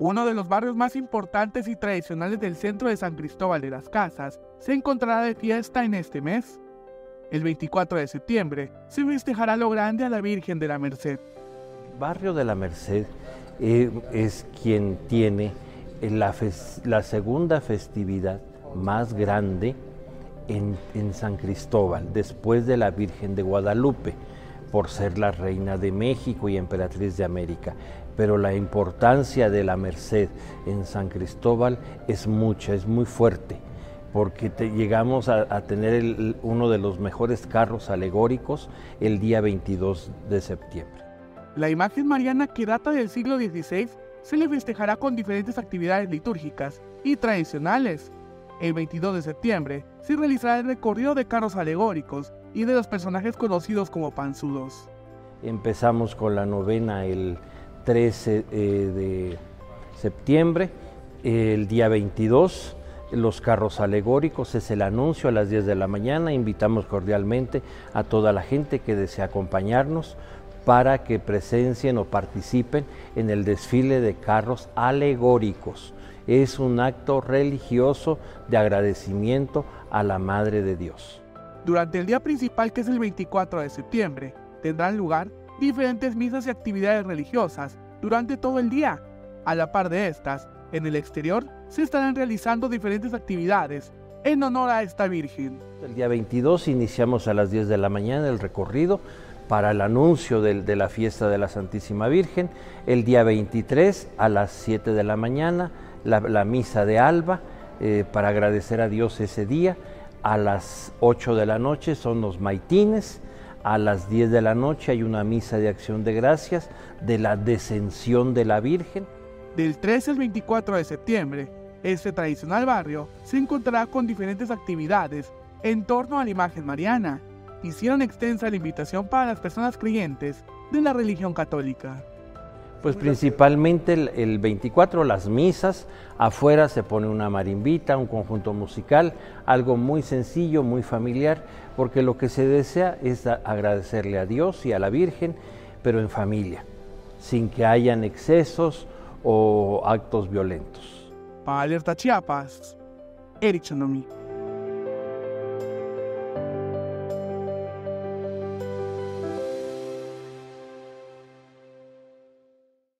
Uno de los barrios más importantes y tradicionales del centro de San Cristóbal de las Casas se encontrará de fiesta en este mes. El 24 de septiembre se festejará lo grande a la Virgen de la Merced. Barrio de la Merced eh, es quien tiene la, la, segunda festividad más grande en San Cristóbal, después de la Virgen de Guadalupe por ser la reina de México y emperatriz de América. Pero la importancia de la Merced en San Cristóbal es mucha, es muy fuerte, porque llegamos a, tener uno de los mejores carros alegóricos el día 22 de septiembre. La imagen mariana que data del siglo XVI se le festejará con diferentes actividades litúrgicas y tradicionales. El 22 de septiembre se realizará el recorrido de carros alegóricos y de los personajes conocidos como panzudos. Empezamos con la novena el 13 eh, de septiembre, el día 22 los carros alegóricos, es el anuncio a las 10 de la mañana, invitamos cordialmente a toda la gente que desea acompañarnos para que presencien o participen en el desfile de carros alegóricos. Es un acto religioso de agradecimiento a la Madre de Dios. Durante el día principal, que es el 24 de septiembre, tendrán lugar diferentes misas y actividades religiosas durante todo el día. A la par de estas, en el exterior se estarán realizando diferentes actividades en honor a esta Virgen. El día 22 iniciamos a las 10 de la mañana el recorrido para el anuncio de, la fiesta de la Santísima Virgen. El día 23 a las 7 de la mañana la, misa de alba eh, para agradecer a Dios ese día a las 8 de la noche son los maitines, a las 10 de la noche hay una misa de acción de gracias de la descensión de la Virgen. Del 13 al 24 de septiembre, este tradicional barrio se encontrará con diferentes actividades en torno a la imagen mariana. Hicieron extensa la invitación para las personas creyentes de la religión católica. Pues principalmente el, 24 las misas, afuera se pone una marimbita, un conjunto musical, algo muy sencillo, muy familiar, porque lo que se desea es agradecerle a Dios y a la Virgen, pero en familia, sin que hayan excesos o actos violentos. Para Alerta Chiapas, Eric Chanomi.